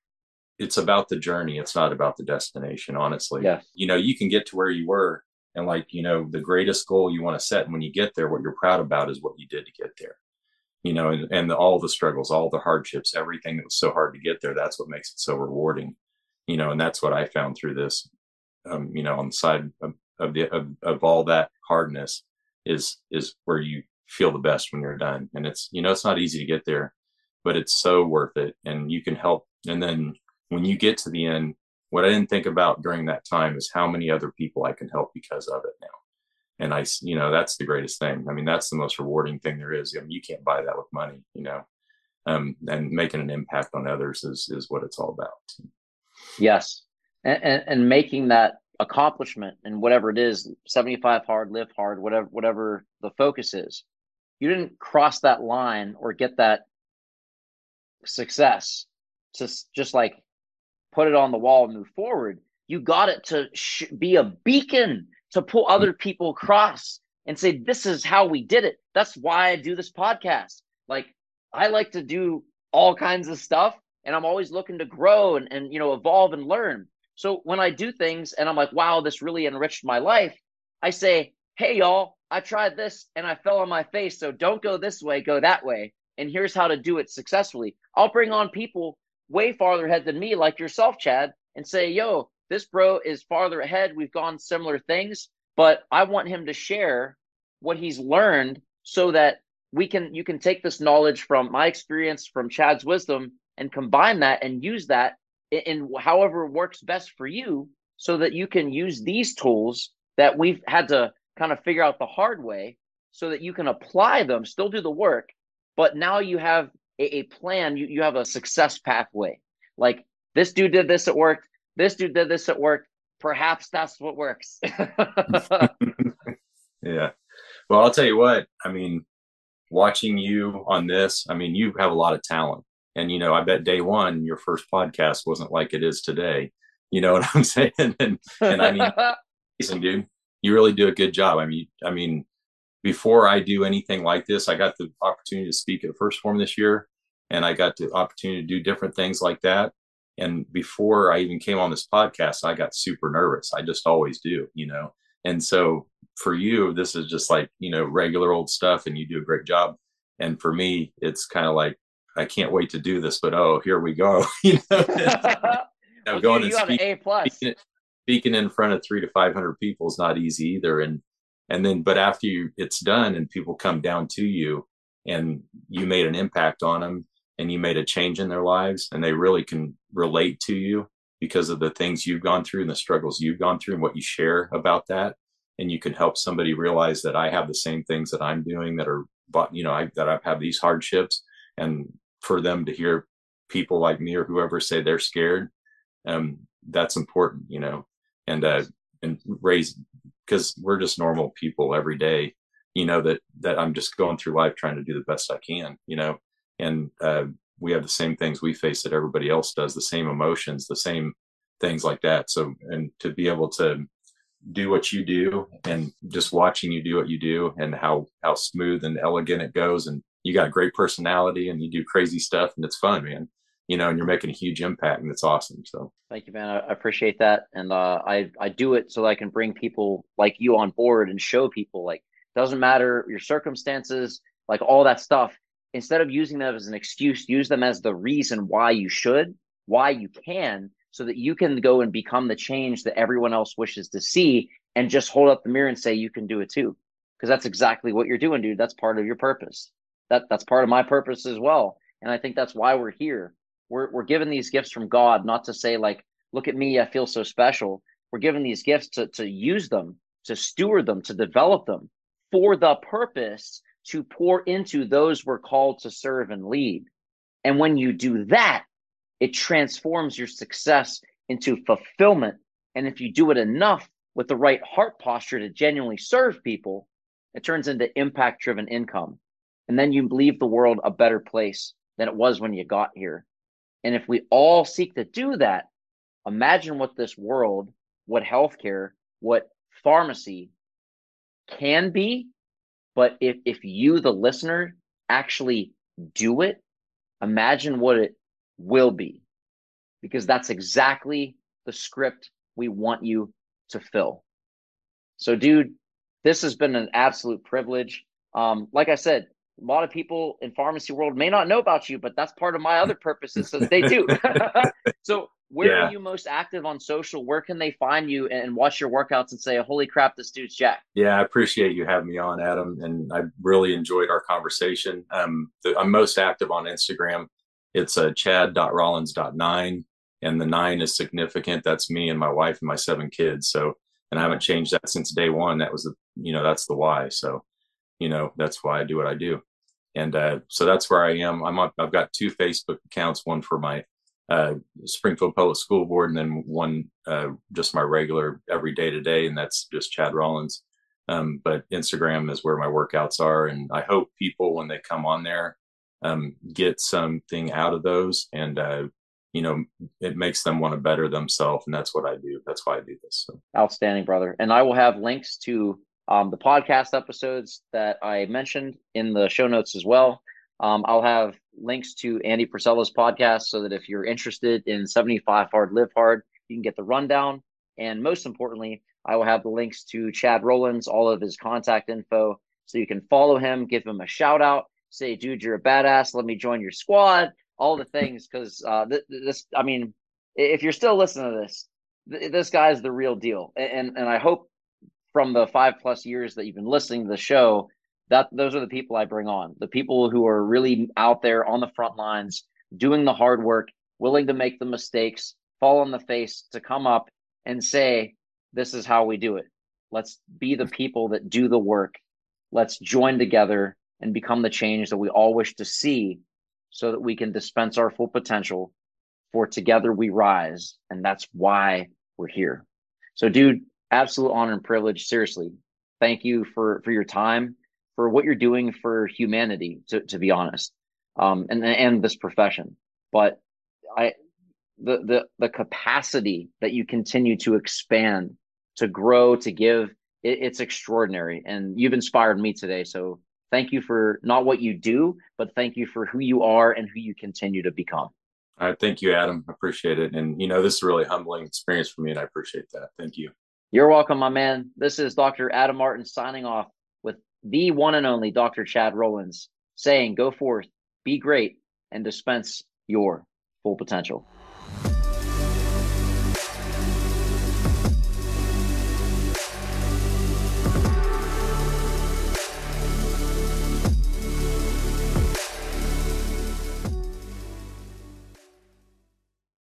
it's about the journey. It's not about the destination. Honestly, yeah. you know, you can get to where you were, and like you know, the greatest goal you want to set, and when you get there, what you're proud about is what you did to get there you know, and, and the, all the struggles, all the hardships, everything that was so hard to get there. That's what makes it so rewarding, you know, and that's what I found through this, um, you know, on the side of, of the, of, of all that hardness is, is where you feel the best when you're done. And it's, you know, it's not easy to get there, but it's so worth it. And you can help. And then when you get to the end, what I didn't think about during that time is how many other people I can help because of it now and I, you know, that's the greatest thing. I mean, that's the most rewarding thing there is. I mean, you can't buy that with money, you know. Um, and making an impact on others is is what it's all about. Yes, and, and, and making that accomplishment and whatever it is, seventy five hard, live hard, whatever whatever the focus is, you didn't cross that line or get that success to just like put it on the wall and move forward. You got it to sh- be a beacon to pull other mm. people across and say, this is how we did it. That's why I do this podcast. Like, I like to do all kinds of stuff and I'm always looking to grow and, and you know, evolve and learn. So when I do things and I'm like, wow, this really enriched my life, I say, hey, y'all, I tried this and I fell on my face. So don't go this way, go that way. And here's how to do it successfully. I'll bring on people way farther ahead than me, like yourself, Chad, and say, yo, this bro is farther ahead. We've gone similar things, but I want him to share what he's learned so that we can you can take this knowledge from my experience from Chad's wisdom and combine that and use that in, in however works best for you so that you can use these tools that we've had to kind of figure out the hard way so that you can apply them, still do the work, but now you have a, a plan, you, you have a success pathway. Like this dude did this, it worked this dude did this at work. Perhaps that's what works. [LAUGHS] [LAUGHS] yeah. Well, I'll tell you what, I mean, watching you on this, I mean, you have a lot of talent. And, you know, I bet day one, your first podcast wasn't like it is today. You know [LAUGHS] what I'm saying? And, and I mean, listen, dude, you really do a good job. I mean, I mean, before I do anything like this, I got the opportunity to speak at 1st Phorm this year, and I got the opportunity to do different things like that. And before I even came on this podcast, I got super nervous. I just always do, you know. And so for you, this is just like, you know, regular old stuff and you do a great job. And for me, it's kind of like, I can't wait to do this, but oh, here we go. [LAUGHS] you know, [LAUGHS] you know going dude, and speak, A plus. Speaking, speaking in front of three to 500 people is not easy either. And, and then, but after you, it's done and people come down to you and you made an impact on them and you made a change in their lives and they really can relate to you because of the things you've gone through and the struggles you've gone through and what you share about that. And you can help somebody realize that i have the same things that i'm doing that are but you know I, that i've had these hardships. And for them to hear people like me or whoever say they're scared um that's important you know and uh and raise because we're just normal people every day you know that that i'm just going through life trying to do the best i can you know and uh, we have the same things we face that everybody else does the same emotions the same things like that. So and to be able to do what you do and just watching you do what you do and how how smooth and elegant it goes and you got a great personality and you do crazy stuff and it's fun man you know and you're making a huge impact and it's awesome so. Thank you man i appreciate that and uh, i i do it so that i can bring people like you on board and show people like doesn't matter your circumstances like all that stuff instead of using them as an excuse, use them as the reason why you should, why you can, so that you can go and become the change that everyone else wishes to see and just hold up the mirror and say you can do it too. Because that's exactly what you're doing, dude. That's part of your purpose. That that's part of my purpose as well. And I think that's why we're here. We're we're given these gifts from God, not to say like, look at me, I feel so special. We're given these gifts to to use them, to steward them, to develop them for the purpose to pour into those we're called to serve and lead. And when you do that, it transforms your success into fulfillment. And if you do it enough with the right heart posture to genuinely serve people, it turns into impact driven income. And then you leave the world a better place than it was when you got here. And if we all seek to do that, imagine what this world, what healthcare, what pharmacy can be but if, if you, the listener, actually do it, imagine what it will be. Because that's exactly the script we want you to fill. So, dude, this has been an absolute privilege. Um, like I said, a lot of people in pharmacy world may not know about you, but that's part of my other purposes, so they do. [LAUGHS] so where yeah. are you most active on social? Where can they find you and watch your workouts and say, "Holy crap, this dude's Jack? Yeah, I appreciate you having me on, Adam, and I really enjoyed our conversation. Um, the, I'm most active on Instagram. It's a uh, chad.rollins.9, and the nine is significant. That's me and my wife and my seven kids. So, and I haven't changed that since day one. That was the, you know, that's the why. So, you know, that's why I do what I do. And uh, so that's where I am. I'm on, I've got two Facebook accounts, one for my uh, Springfield Public School Board, and then one uh, just my regular every day to day, and that's just Chad Rollins. Um, but Instagram is where my workouts are, and I hope people when they come on there um, get something out of those, and uh, you know it makes them want to better themselves, and that's what I do. That's why I do this. So. Outstanding, brother. And I will have links to um, the podcast episodes that I mentioned in the show notes as well. Um, I'll have links to Andy Frisella's podcast so that if you're interested in 75 Hard Live Hard, you can get the rundown. And most importantly, I will have the links to Chad Rollins, all of his contact info, so you can follow him, give him a shout out, say, dude, you're a badass. Let me join your squad, all the things. Because uh, th- this, I mean, if you're still listening to this, th- this guy's the real deal. And, and I hope from the five plus years that you've been listening to the show that those are the people I bring on. The people who are really out there on the front lines, doing the hard work, willing to make the mistakes, fall on the face to come up and say, this is how we do it. Let's be the people that do the work. Let's join together and become the change that we all wish to see so that we can dispense our full potential for together we rise. And that's why we're here. So, dude, absolute honor and privilege. Seriously, thank you for, for your time for what you're doing for humanity, to, to be honest, um, and and this profession. But I, the the the capacity that you continue to expand, to grow, to give, it, it's extraordinary. And you've inspired me today. So thank you for not what you do, but thank you for who you are and who you continue to become. I thank you, Adam. I appreciate it. And, you know, this is a really humbling experience for me, and I appreciate that. Thank you. You're welcome, my man. This is Dr. Adam Martin signing off the one and only Dr. Chad Rollins saying, go forth, be great, and dispense your full potential.